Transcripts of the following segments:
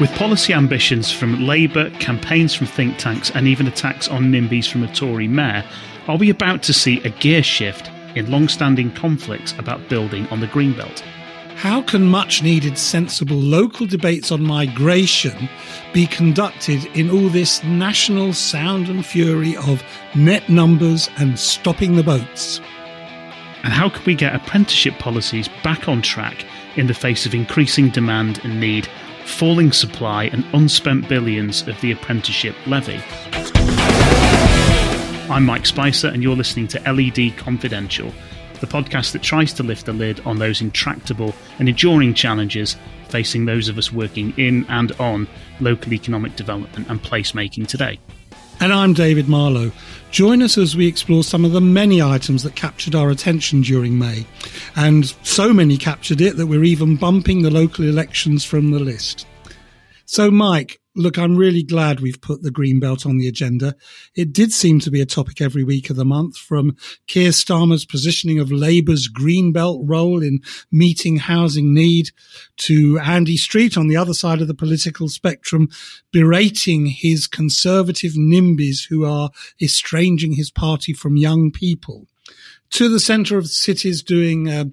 With policy ambitions from Labour, campaigns from think tanks, and even attacks on NIMBYs from a Tory mayor, are we about to see a gear shift in long standing conflicts about building on the Greenbelt? How can much needed sensible local debates on migration be conducted in all this national sound and fury of net numbers and stopping the boats? And how can we get apprenticeship policies back on track in the face of increasing demand and need falling supply, and unspent billions of the apprenticeship levy. I'm Mike Spicer, and you're listening to LED Confidential, the podcast that tries to lift the lid on those intractable and enduring challenges facing those of us working in and on local economic development and placemaking today. And I'm David Marlow. Join us as we explore some of the many items that captured our attention during May. And so many captured it that we're even bumping the local elections from the list. So, Mike, Look, I'm really glad we've put the green belt on the agenda. It did seem to be a topic every week of the month from Keir Starmer's positioning of Labour's green belt role in meeting housing need to Andy Street on the other side of the political spectrum berating his conservative NIMBYs who are estranging his party from young people to the Centre for Cities doing uh,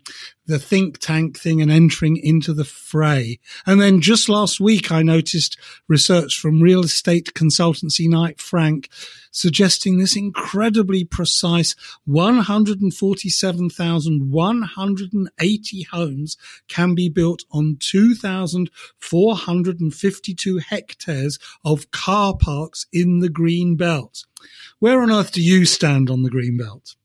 the think tank thing and entering into the fray. And then just last week, I noticed research from real estate consultancy Knight Frank suggesting this incredibly precise 147,180 homes can be built on 2,452 hectares of car parks in the green belt. Where on earth do you stand on the green belt?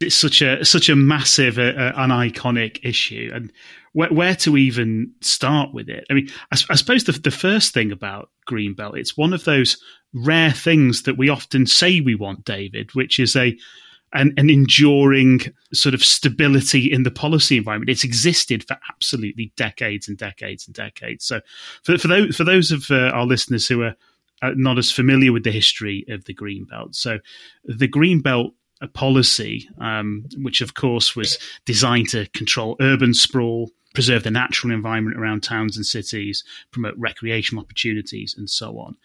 It's such a such a massive, uh, uh, an iconic issue, and where, where, to even start with it? I mean, I, I suppose the, the first thing about Greenbelt, it's one of those rare things that we often say we want, David, which is a an, an, enduring sort of stability in the policy environment. It's existed for absolutely decades and decades and decades. So, for, for those for those of uh, our listeners who are uh, not as familiar with the history of the Green Belt, so the Green Belt a policy, um, which of course was designed to control urban sprawl, preserve the natural environment around towns and cities, promote recreational opportunities, and so on.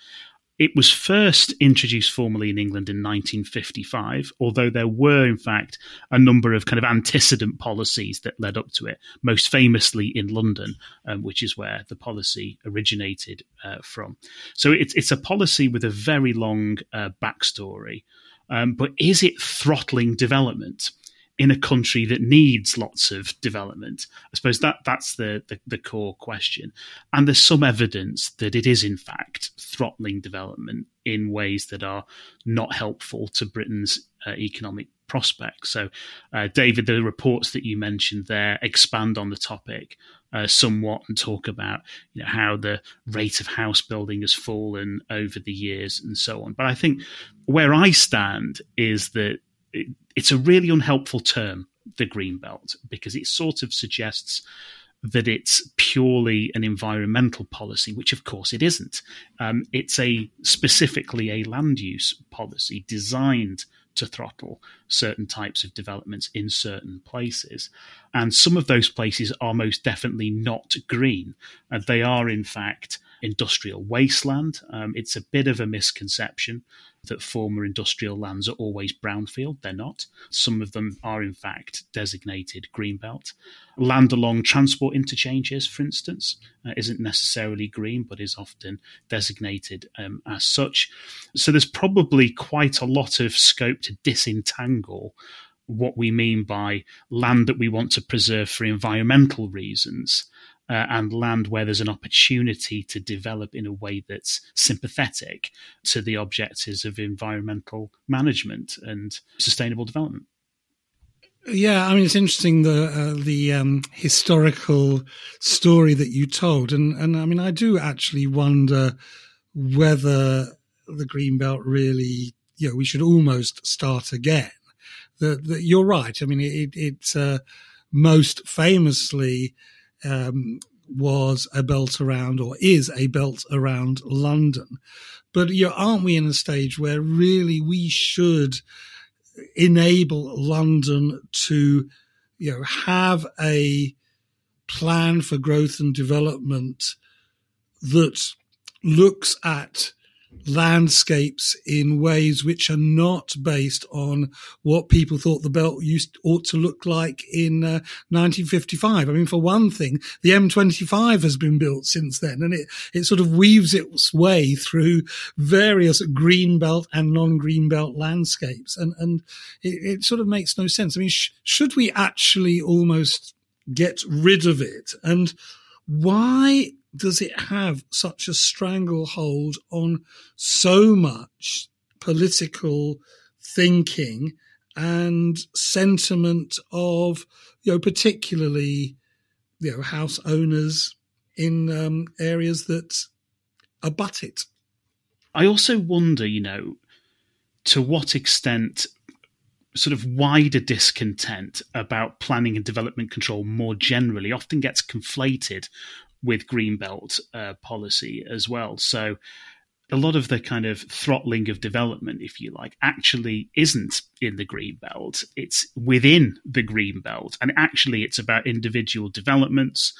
It was first introduced formally in England in 1955, although there were, in fact, a number of kind of antecedent policies that led up to it, most famously in London, um, which is where the policy originated uh, from. So it's, it's a policy with a very long uh, backstory. Um, but is it throttling development in a country that needs lots of development? I suppose that that's the, the, the core question. And there's some evidence that it is in fact throttling development in ways that are not helpful to Britain's uh, economic prospects. So, uh, David, the reports that you mentioned there expand on the topic uh, somewhat and talk about you know how the rate of house building has fallen over the years and so on. But I think where I stand is that it, it's a really unhelpful term, the green belt, because it sort of suggests that it's purely an environmental policy, which of course it isn't. Um, it's a specifically a land use policy designed to throttle certain types of developments in certain places. And some of those places are most definitely not green. And they are, in fact, industrial wasteland. Um, it's a bit of a misconception that former industrial lands are always brownfield. They're not. Some of them are, in fact, designated greenbelt. Land along transport interchanges, for instance, uh, isn't necessarily green, but is often designated um, as such. So there's probably quite a lot of scope to disentangle what we mean by land that we want to preserve for environmental reasons uh, and land where there's an opportunity to develop in a way that's sympathetic to the objectives of environmental management and sustainable development. Yeah, I mean it's interesting the uh, the um, historical story that you told, and and I mean I do actually wonder whether the greenbelt really, you know, we should almost start again. That you're right. I mean it it uh, most famously um, was a belt around or is a belt around London. But you know, aren't we in a stage where really we should enable London to, you know, have a plan for growth and development that looks at landscapes in ways which are not based on what people thought the belt used ought to look like in uh, 1955. I mean, for one thing, the M25 has been built since then, and it it sort of weaves its way through various green belt and non-green belt landscapes, and and it, it sort of makes no sense. I mean, sh- should we actually almost get rid of it? And why does it have such a stranglehold on so much political thinking and sentiment of, you know, particularly, you know, house owners in um, areas that abut it? I also wonder, you know, to what extent sort of wider discontent about planning and development control more generally often gets conflated with greenbelt uh, policy as well. So a lot of the kind of throttling of development, if you like, actually isn't in the green belt. It's within the green belt, and actually, it's about individual developments.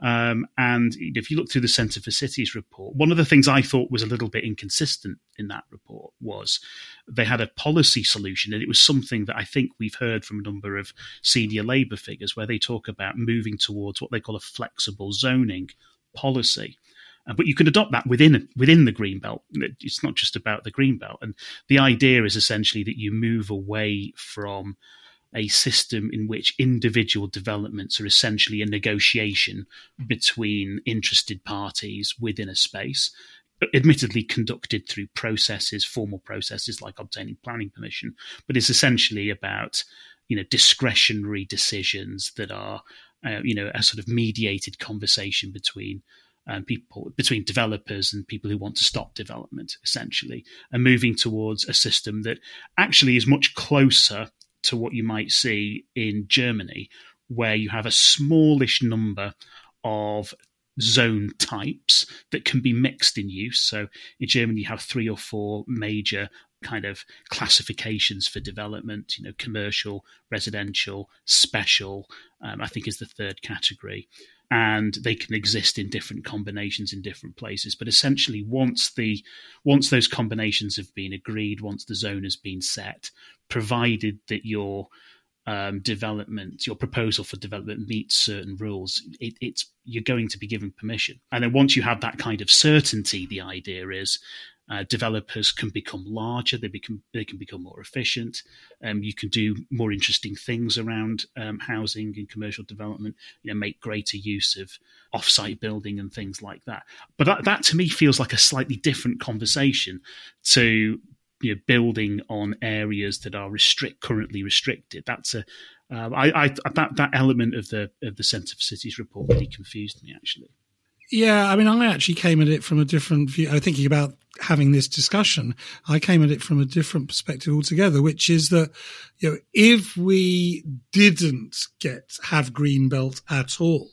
Um, and if you look through the Centre for Cities report, one of the things I thought was a little bit inconsistent in that report was they had a policy solution, and it was something that I think we've heard from a number of senior Labour figures where they talk about moving towards what they call a flexible zoning policy. Uh, but you can adopt that within within the green belt. It's not just about the green belt, and the idea is essentially that you move away from a system in which individual developments are essentially a negotiation between interested parties within a space, admittedly conducted through processes, formal processes like obtaining planning permission, but it's essentially about you know discretionary decisions that are uh, you know a sort of mediated conversation between um, people between developers and people who want to stop development essentially and moving towards a system that actually is much closer to what you might see in Germany, where you have a smallish number of zone types that can be mixed in use. So in Germany, you have three or four major kind of classifications for development, you know, commercial, residential, special, um, I think is the third category. And they can exist in different combinations in different places. But essentially, once the once those combinations have been agreed, once the zone has been set, provided that your um, development, your proposal for development meets certain rules, it, it's you're going to be given permission. And then once you have that kind of certainty, the idea is uh, developers can become larger, they become they can become more efficient. Um, you can do more interesting things around um, housing and commercial development. You know, make greater use of off-site building and things like that. But that, that to me feels like a slightly different conversation to you know, building on areas that are restrict currently restricted. That's a uh, I, I, that that element of the of the Centre for Cities report really confused me actually. Yeah, I mean, I actually came at it from a different view. I was thinking about having this discussion. I came at it from a different perspective altogether, which is that you know if we didn't get have green belt at all,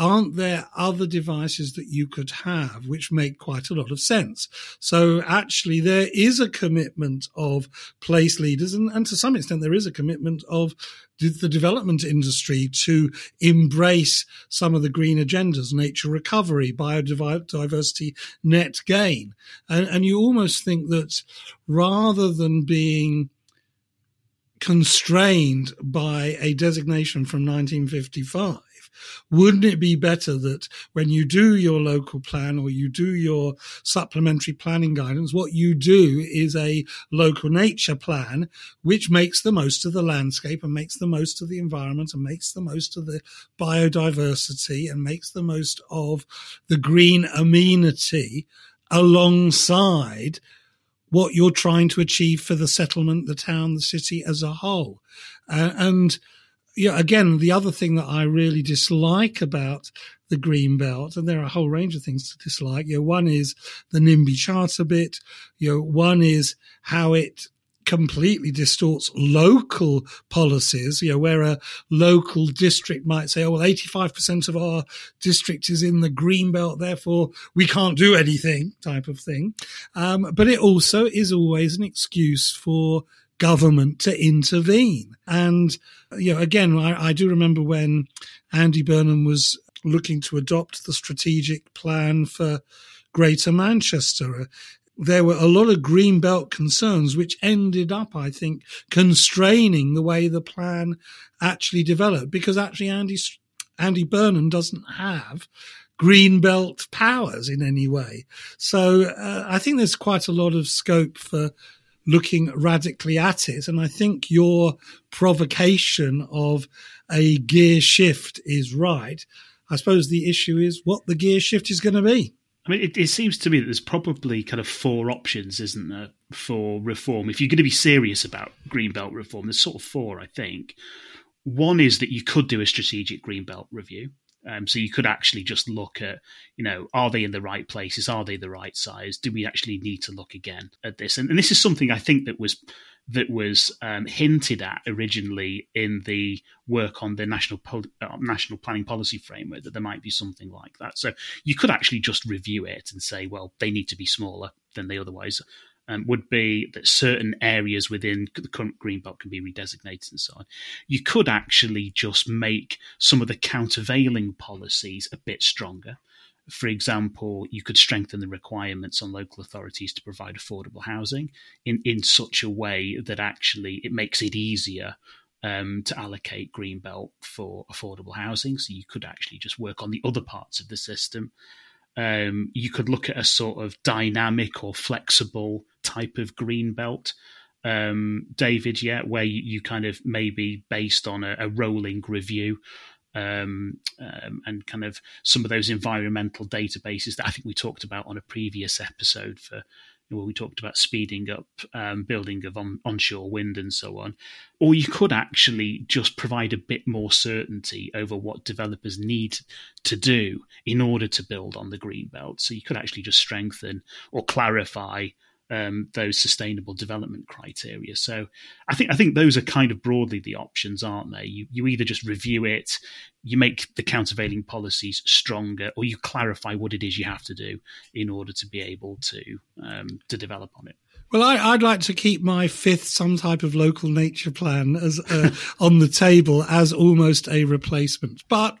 aren't there other devices that you could have which make quite a lot of sense? So actually, there is a commitment of place leaders, and, and to some extent, there is a commitment of the development industry to embrace some of the green agendas, nature recovery, biodiversity, net gain. And, and you almost think that rather than being constrained by a designation from 1955, wouldn't it be better that when you do your local plan or you do your supplementary planning guidance, what you do is a local nature plan, which makes the most of the landscape and makes the most of the environment and makes the most of the biodiversity and makes the most of the green amenity alongside what you're trying to achieve for the settlement, the town, the city as a whole. Uh, and yeah, again, the other thing that I really dislike about the green belt, and there are a whole range of things to dislike. You know, one is the NIMBY charter bit. You know, one is how it completely distorts local policies, you know, where a local district might say, oh, well, 85% of our district is in the green belt, therefore we can't do anything type of thing. Um, but it also is always an excuse for government to intervene. And, you know, again, I, I do remember when Andy Burnham was looking to adopt the strategic plan for Greater Manchester. There were a lot of green belt concerns, which ended up, I think, constraining the way the plan actually developed because actually Andy, Andy Burnham doesn't have green belt powers in any way. So uh, I think there's quite a lot of scope for looking radically at it. And I think your provocation of a gear shift is right. I suppose the issue is what the gear shift is going to be. I mean, it, it, seems to me that there's probably kind of four options, isn't there, for reform? If you're going to be serious about greenbelt reform, there's sort of four, I think. One is that you could do a strategic greenbelt review. Um, so you could actually just look at, you know, are they in the right places? Are they the right size? Do we actually need to look again at this? And, and this is something I think that was that was um, hinted at originally in the work on the national uh, national planning policy framework that there might be something like that. So you could actually just review it and say, well, they need to be smaller than they otherwise um, would be that certain areas within the current green belt can be redesignated and so on. You could actually just make some of the countervailing policies a bit stronger. For example, you could strengthen the requirements on local authorities to provide affordable housing in, in such a way that actually it makes it easier um, to allocate greenbelt for affordable housing. So you could actually just work on the other parts of the system. Um, you could look at a sort of dynamic or flexible type of green belt, um, David, yeah, where you, you, kind of maybe based on a, a rolling review um, um, and kind of some of those environmental databases that I think we talked about on a previous episode for where we talked about speeding up um, building of on, onshore wind and so on. Or you could actually just provide a bit more certainty over what developers need to do in order to build on the green belt. So you could actually just strengthen or clarify um, those sustainable development criteria. So I think I think those are kind of broadly the options, aren't they? You you either just review it, you make the countervailing policies stronger, or you clarify what it is you have to do in order to be able to um, to develop on it. Well, I, would like to keep my fifth, some type of local nature plan as uh, on the table as almost a replacement. But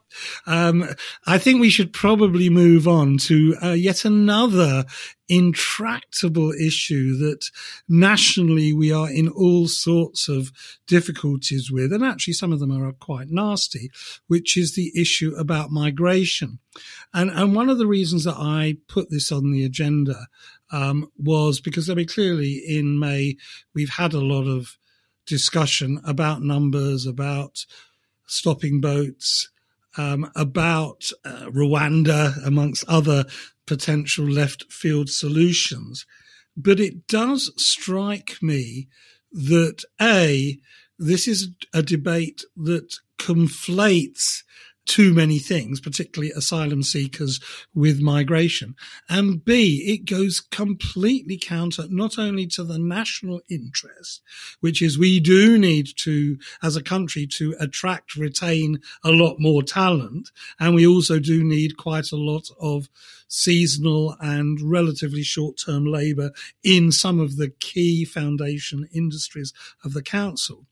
um, I think we should probably move on to uh, yet another intractable issue that nationally we are in all sorts of difficulties with, and actually some of them are quite nasty, which is the issue about migration. And, and one of the reasons that I put this on the agenda um, was because, I mean, clearly in May, we've had a lot of discussion about numbers, about stopping boats, um, about uh, Rwanda, amongst other potential left field solutions. But it does strike me that A, this is a debate that conflates too many things, particularly asylum seekers with migration. And B, it goes completely counter not only to the national interest, which is we do need to, as a country, to attract, retain a lot more talent. And we also do need quite a lot of seasonal and relatively short term labour in some of the key foundation industries of the council.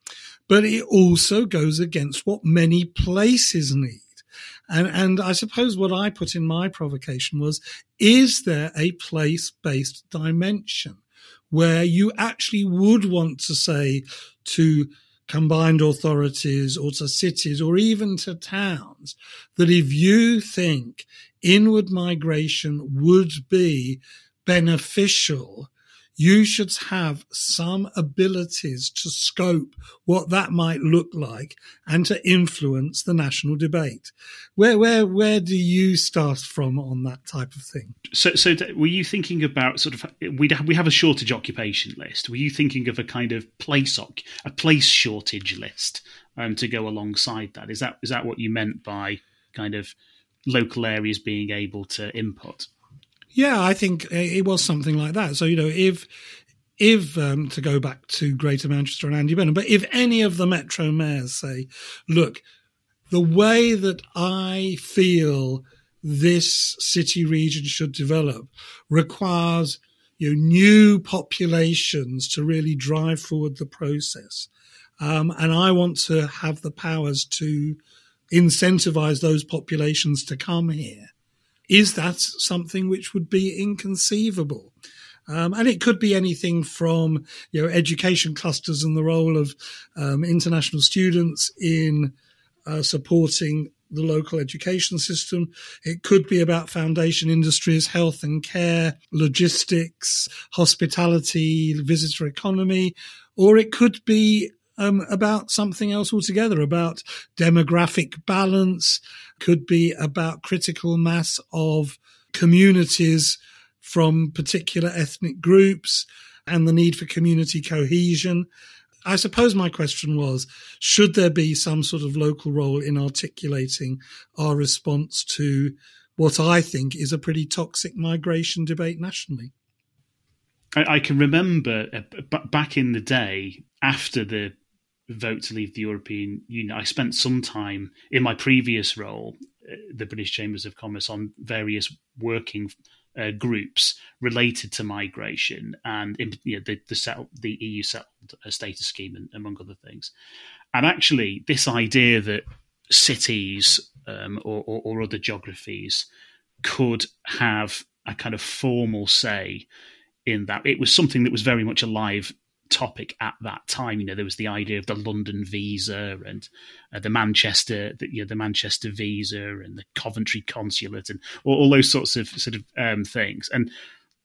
But it also goes against what many places need. And, and I suppose what I put in my provocation was, is there a place based dimension where you actually would want to say to combined authorities or to cities or even to towns that if you think inward migration would be beneficial you should have some abilities to scope what that might look like and to influence the national debate. Where, where, where do you start from on that type of thing? So, so were you thinking about sort of we we have a shortage occupation list? Were you thinking of a kind of place a place shortage list um, to go alongside that? Is that is that what you meant by kind of local areas being able to input? Yeah, I think it was something like that. So you know, if if um, to go back to Greater Manchester and Andy Burnham, but if any of the metro mayors say, "Look, the way that I feel this city region should develop requires." You know, new populations to really drive forward the process. Um, and I want to have the powers to incentivize those populations to come here. Is that something which would be inconceivable? Um, and it could be anything from you know education clusters and the role of um, international students in uh, supporting the local education system. It could be about foundation industries, health and care, logistics, hospitality, visitor economy, or it could be um, about something else altogether, about demographic balance, could be about critical mass of communities from particular ethnic groups and the need for community cohesion. I suppose my question was should there be some sort of local role in articulating our response to what I think is a pretty toxic migration debate nationally? I, I can remember uh, back in the day after the vote to leave the European Union, I spent some time in my previous role, uh, the British Chambers of Commerce, on various working uh, groups related to migration and you know, the the, the EU settled uh, status scheme, and, among other things. And actually, this idea that cities um, or, or, or other geographies could have a kind of formal say in that it was something that was very much alive topic at that time. You know, there was the idea of the London visa and uh, the Manchester, the, you know, the Manchester visa and the Coventry consulate and all, all those sorts of sort of um, things. And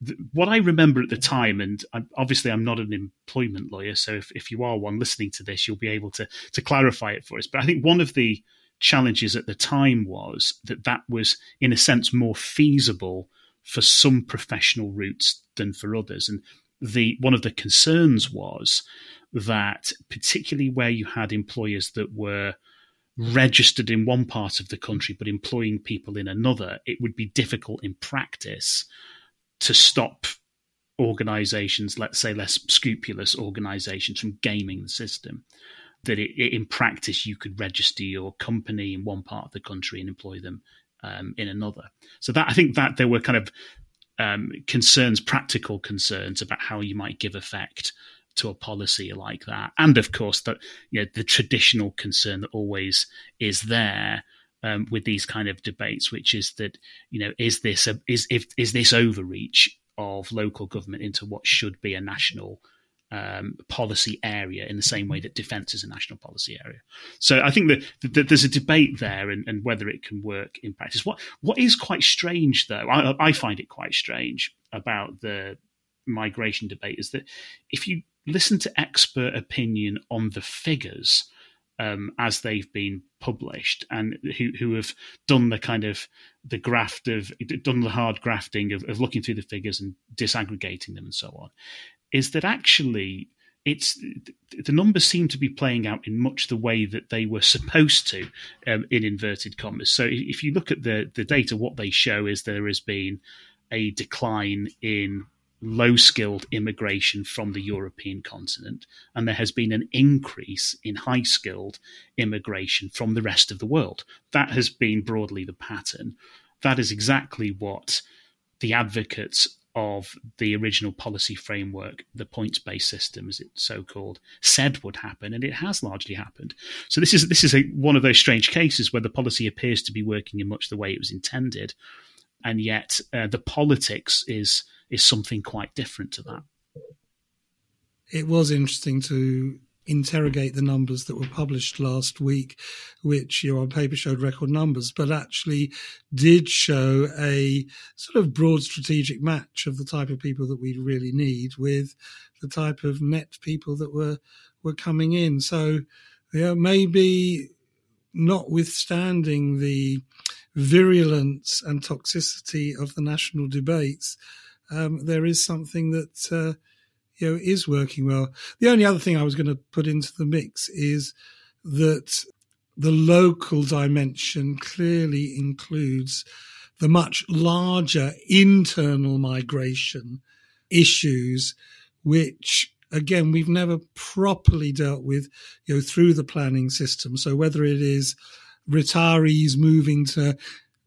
th- what I remember at the time, and I, obviously I'm not an employment lawyer, so if, if you are one listening to this, you'll be able to to clarify it for us. But I think one of the challenges at the time was that that was, in a sense, more feasible for some professional routes than for others. And the one of the concerns was that particularly where you had employers that were registered in one part of the country but employing people in another, it would be difficult in practice to stop organizations, let's say less scrupulous organizations, from gaming the system. That it, it, in practice you could register your company in one part of the country and employ them um, in another. So that I think that there were kind of um, concerns, practical concerns about how you might give effect to a policy like that, and of course that you know the traditional concern that always is there um, with these kind of debates, which is that you know is this a, is if is this overreach of local government into what should be a national um, policy area in the same way that defence is a national policy area. So I think that, that there's a debate there and, and, whether it can work in practice. What what is quite strange though, I, I find it quite strange about the migration debate is that if you listen to expert opinion on the figures um, as they've been published and who, who have done the kind of the graft of done the hard grafting of, of looking through the figures and disaggregating them and so on is that actually it's the numbers seem to be playing out in much the way that they were supposed to um, in inverted commas so if you look at the the data what they show is there has been a decline in low skilled immigration from the European continent, and there has been an increase in high skilled immigration from the rest of the world. That has been broadly the pattern. That is exactly what the advocates of the original policy framework, the points based system, as it's so called, said would happen, and it has largely happened. So this is this is a, one of those strange cases where the policy appears to be working in much the way it was intended, and yet uh, the politics is is something quite different to that. It was interesting to interrogate the numbers that were published last week, which you know, on paper showed record numbers, but actually did show a sort of broad strategic match of the type of people that we really need with the type of net people that were were coming in. So, yeah, maybe notwithstanding the virulence and toxicity of the national debates, um, there is something that uh, you know is working well. The only other thing I was going to put into the mix is that the local dimension clearly includes the much larger internal migration issues, which again we've never properly dealt with, you know, through the planning system. So whether it is retirees moving to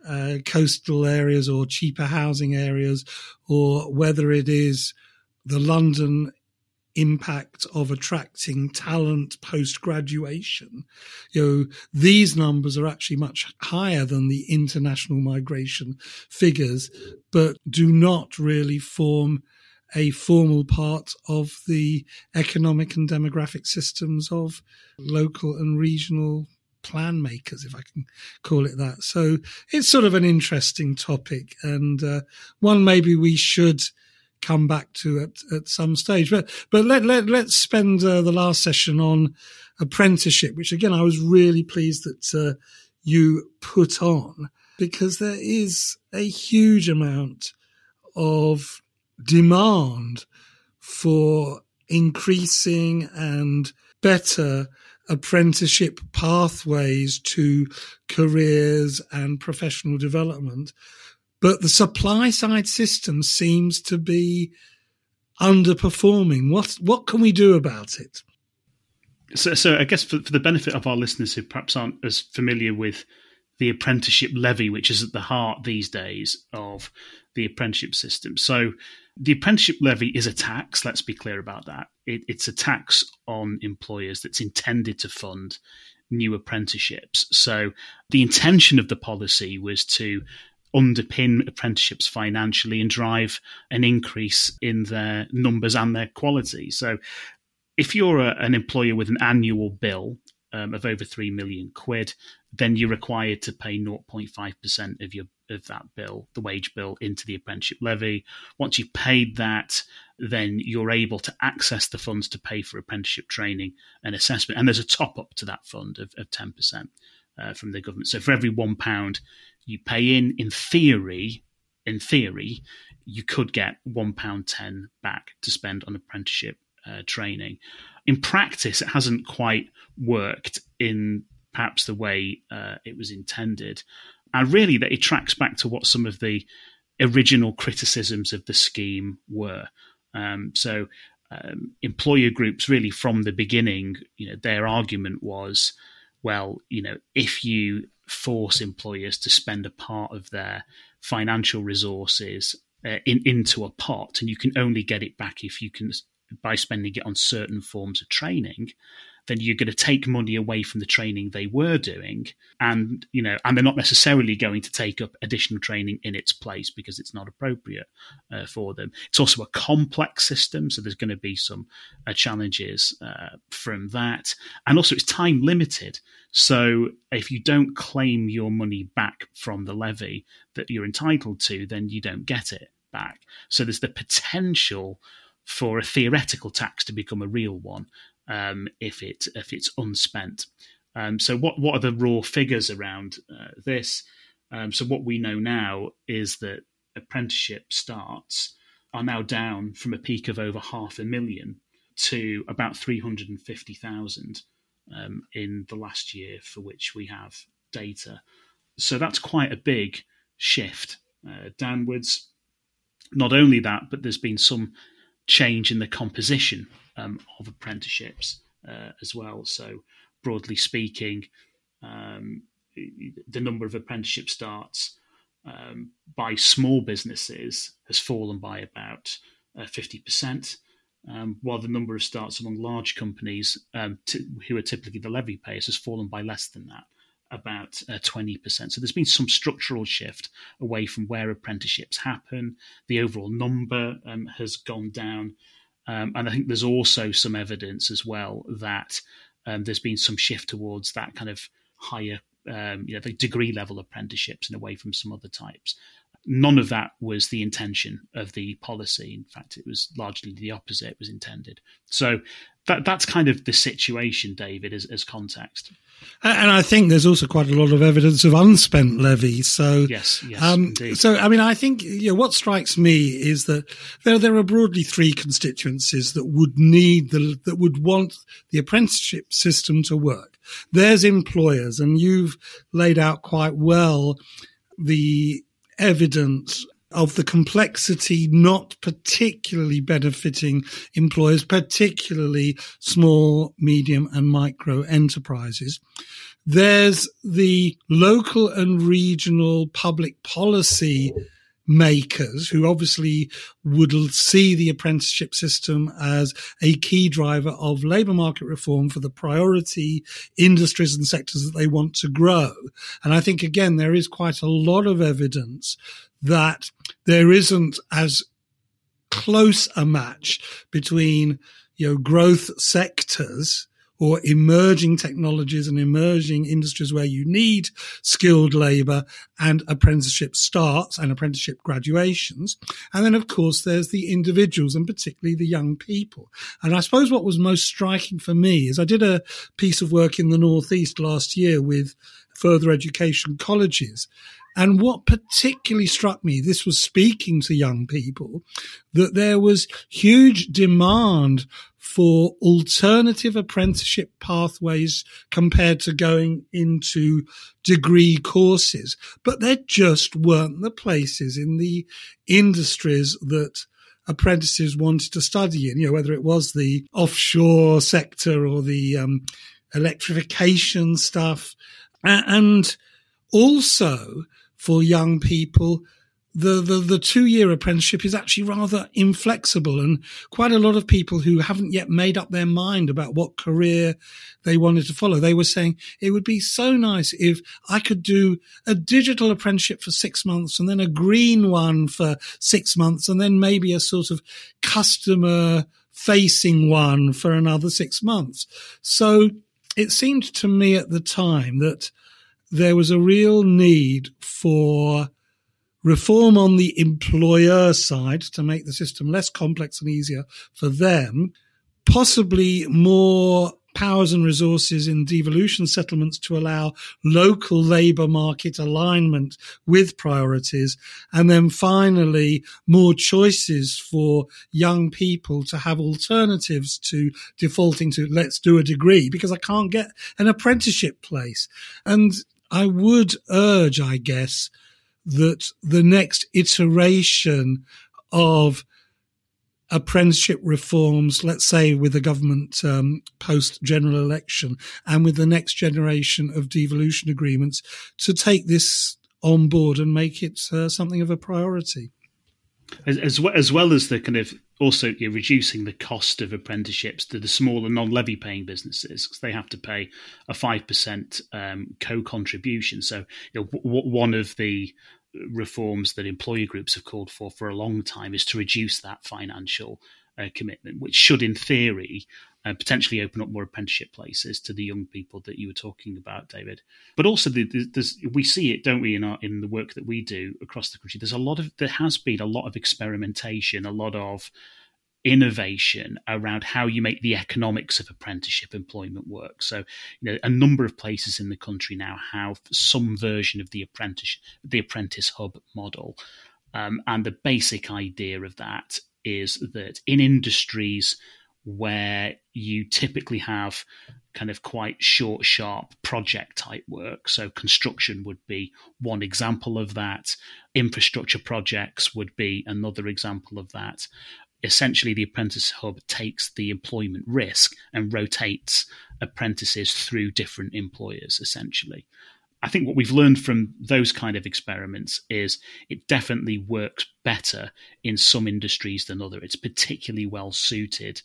uh, coastal areas or cheaper housing areas, or whether it is the London impact of attracting talent post graduation. You know, these numbers are actually much higher than the international migration figures, but do not really form a formal part of the economic and demographic systems of local and regional plan makers, if I can call it that. So it's sort of an interesting topic and uh, one maybe we should come back to at, at some stage. But but let let let's spend uh, the last session on apprenticeship, which again I was really pleased that uh, you put on because there is a huge amount of demand for increasing and better apprenticeship pathways to careers and professional development but the supply side system seems to be underperforming. What what can we do about it? So, so I guess for, for the benefit of our listeners who perhaps aren't as familiar with the apprenticeship levy, which is at the heart these days of the apprenticeship system. So, the apprenticeship levy is a tax. Let's be clear about that. It, it's a tax on employers that's intended to fund new apprenticeships. So, the intention of the policy was to underpin apprenticeships financially and drive an increase in their numbers and their quality. So, if you're a, an employer with an annual bill um, of over three million quid, then you're required to pay 0.5% of your of that bill, the wage bill, into the apprenticeship levy. Once you've paid that, then you're able to access the funds to pay for apprenticeship training and assessment. And there's a top up to that fund of, of 10% uh, from the government. So for every one pound you pay in, in theory, in theory, you could get one pound ten back to spend on apprenticeship uh, training. In practice, it hasn't quite worked in perhaps the way uh, it was intended, and really that it tracks back to what some of the original criticisms of the scheme were. Um, so, um, employer groups really from the beginning, you know, their argument was, well, you know, if you force employers to spend a part of their financial resources uh, in, into a pot, and you can only get it back if you can by spending it on certain forms of training then you're going to take money away from the training they were doing and you know and they're not necessarily going to take up additional training in its place because it's not appropriate uh, for them. It's also a complex system so there's going to be some uh, challenges uh, from that. And also it's time limited. So if you don't claim your money back from the levy that you're entitled to then you don't get it back. So there's the potential for a theoretical tax to become a real one um, if it if it's unspent. Um, so what what are the raw figures around uh, this? Um, so what we know now is that apprenticeship starts are now down from a peak of over half a million to about three hundred and fifty thousand um, in the last year for which we have data. So that's quite a big shift uh, downwards. Not only that, but there's been some change in the composition um, of apprenticeships uh, as well. So, broadly speaking, um, the number of apprenticeship starts um, by small businesses has fallen by about uh, 50%, um, while the number of starts among large companies, um, who are typically the levy payers, has fallen by less than that about uh, 20%. So there's been some structural shift away from where apprenticeships happen. The overall number um, has gone down. Um, and I think there's also some evidence as well that um, there's been some shift towards that kind of higher, um, you know, the degree level apprenticeships and away from some other types. None of that was the intention of the policy. In fact, it was largely the opposite was intended. So that that's kind of the situation, David, as, as context. And I think there's also quite a lot of evidence of unspent levy. So yes, yes. Um, so I mean, I think you know, what strikes me is that there there are broadly three constituencies that would need the that would want the apprenticeship system to work. There's employers, and you've laid out quite well the evidence of the complexity not particularly benefiting employers, particularly small, medium, and micro enterprises. There's the local and regional public policy makers who obviously would see the apprenticeship system as a key driver of labour market reform for the priority industries and sectors that they want to grow. And I think again, there is quite a lot of evidence that there isn't as close a match between, you know, growth sectors or emerging technologies and emerging industries where you need skilled labor and apprenticeship starts and apprenticeship graduations. And then, of course, there's the individuals and particularly the young people. And I suppose what was most striking for me is I did a piece of work in the Northeast last year with further education colleges. And what particularly struck me, this was speaking to young people, that there was huge demand for alternative apprenticeship pathways compared to going into degree courses. But there just weren't the places in the industries that apprentices wanted to study in, you know, whether it was the offshore sector or the um, electrification stuff. And also for young people, the, the, the two year apprenticeship is actually rather inflexible and quite a lot of people who haven't yet made up their mind about what career they wanted to follow. They were saying it would be so nice if I could do a digital apprenticeship for six months and then a green one for six months and then maybe a sort of customer facing one for another six months. So it seemed to me at the time that there was a real need for reform on the employer side to make the system less complex and easier for them, possibly more powers and resources in devolution settlements to allow local labour market alignment with priorities. And then finally, more choices for young people to have alternatives to defaulting to let's do a degree because I can't get an apprenticeship place. And I would urge, I guess, that the next iteration of apprenticeship reforms, let's say with the government um, post general election and with the next generation of devolution agreements, to take this on board and make it uh, something of a priority. As, as, well, as well as the kind of also you reducing the cost of apprenticeships to the smaller non-levy paying businesses because they have to pay a five percent um, co-contribution. So you know, w- one of the reforms that employer groups have called for for a long time is to reduce that financial uh, commitment, which should, in theory, uh, potentially open up more apprenticeship places to the young people that you were talking about, David. But also, the, the, we see it, don't we, in our in the work that we do across the country. There's a lot of there has been a lot of experimentation, a lot of innovation around how you make the economics of apprenticeship employment work. So, you know, a number of places in the country now have some version of the apprentice the apprentice hub model, um, and the basic idea of that is that in industries where you typically have kind of quite short, sharp project type work. So, construction would be one example of that. Infrastructure projects would be another example of that essentially the apprentice hub takes the employment risk and rotates apprentices through different employers essentially i think what we've learned from those kind of experiments is it definitely works better in some industries than other it's particularly well suited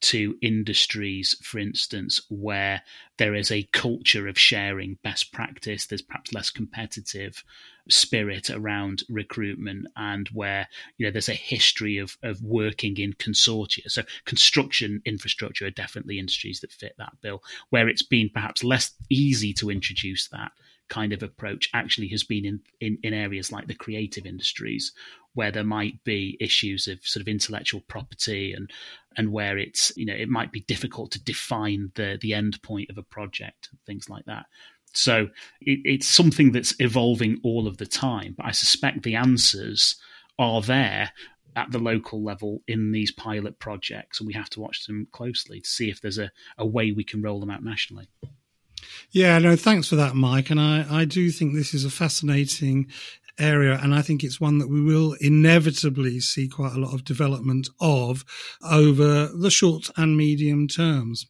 to industries, for instance, where there is a culture of sharing best practice, there's perhaps less competitive spirit around recruitment, and where you know there's a history of of working in consortia. So construction, infrastructure are definitely industries that fit that bill. Where it's been perhaps less easy to introduce that kind of approach actually has been in, in, in areas like the creative industries where there might be issues of sort of intellectual property and and where it's you know it might be difficult to define the the end point of a project and things like that so it, it's something that's evolving all of the time but i suspect the answers are there at the local level in these pilot projects and we have to watch them closely to see if there's a, a way we can roll them out nationally yeah, no, thanks for that, Mike. And I, I do think this is a fascinating area. And I think it's one that we will inevitably see quite a lot of development of over the short and medium terms.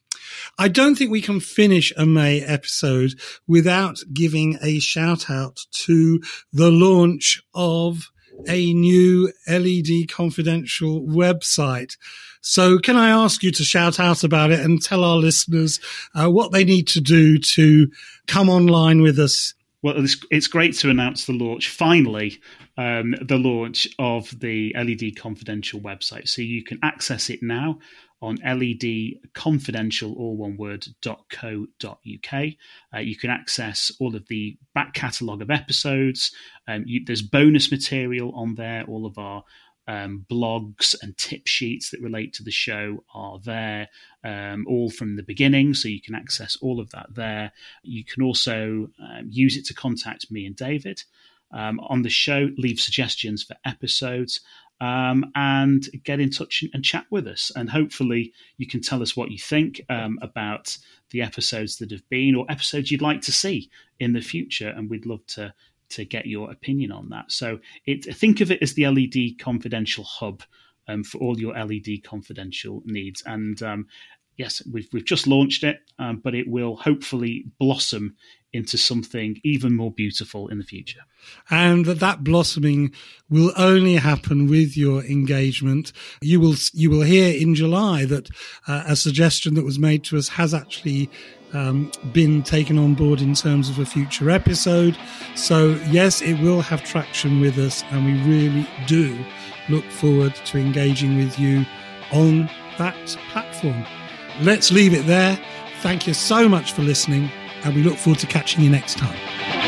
I don't think we can finish a May episode without giving a shout out to the launch of a new LED confidential website. So can I ask you to shout out about it and tell our listeners uh, what they need to do to come online with us? Well, it's, it's great to announce the launch, finally, um, the launch of the LED Confidential website. So you can access it now on ledconfidential, all one word, .co.uk. Uh, you can access all of the back catalogue of episodes. Um, you, there's bonus material on there. All of our um, blogs and tip sheets that relate to the show are there, um, all from the beginning. So you can access all of that there. You can also um, use it to contact me and David. Um, on the show, leave suggestions for episodes um, and get in touch and chat with us. And hopefully, you can tell us what you think um, about the episodes that have been or episodes you'd like to see in the future. And we'd love to to get your opinion on that. So, it, think of it as the LED Confidential hub. Um, for all your LED confidential needs. And um, yes, we've we've just launched it, um, but it will hopefully blossom into something even more beautiful in the future. And that that blossoming will only happen with your engagement. You will you will hear in July that uh, a suggestion that was made to us has actually um, been taken on board in terms of a future episode. So yes, it will have traction with us, and we really do look forward to engaging with you on that platform. Let's leave it there. Thank you so much for listening, and we look forward to catching you next time.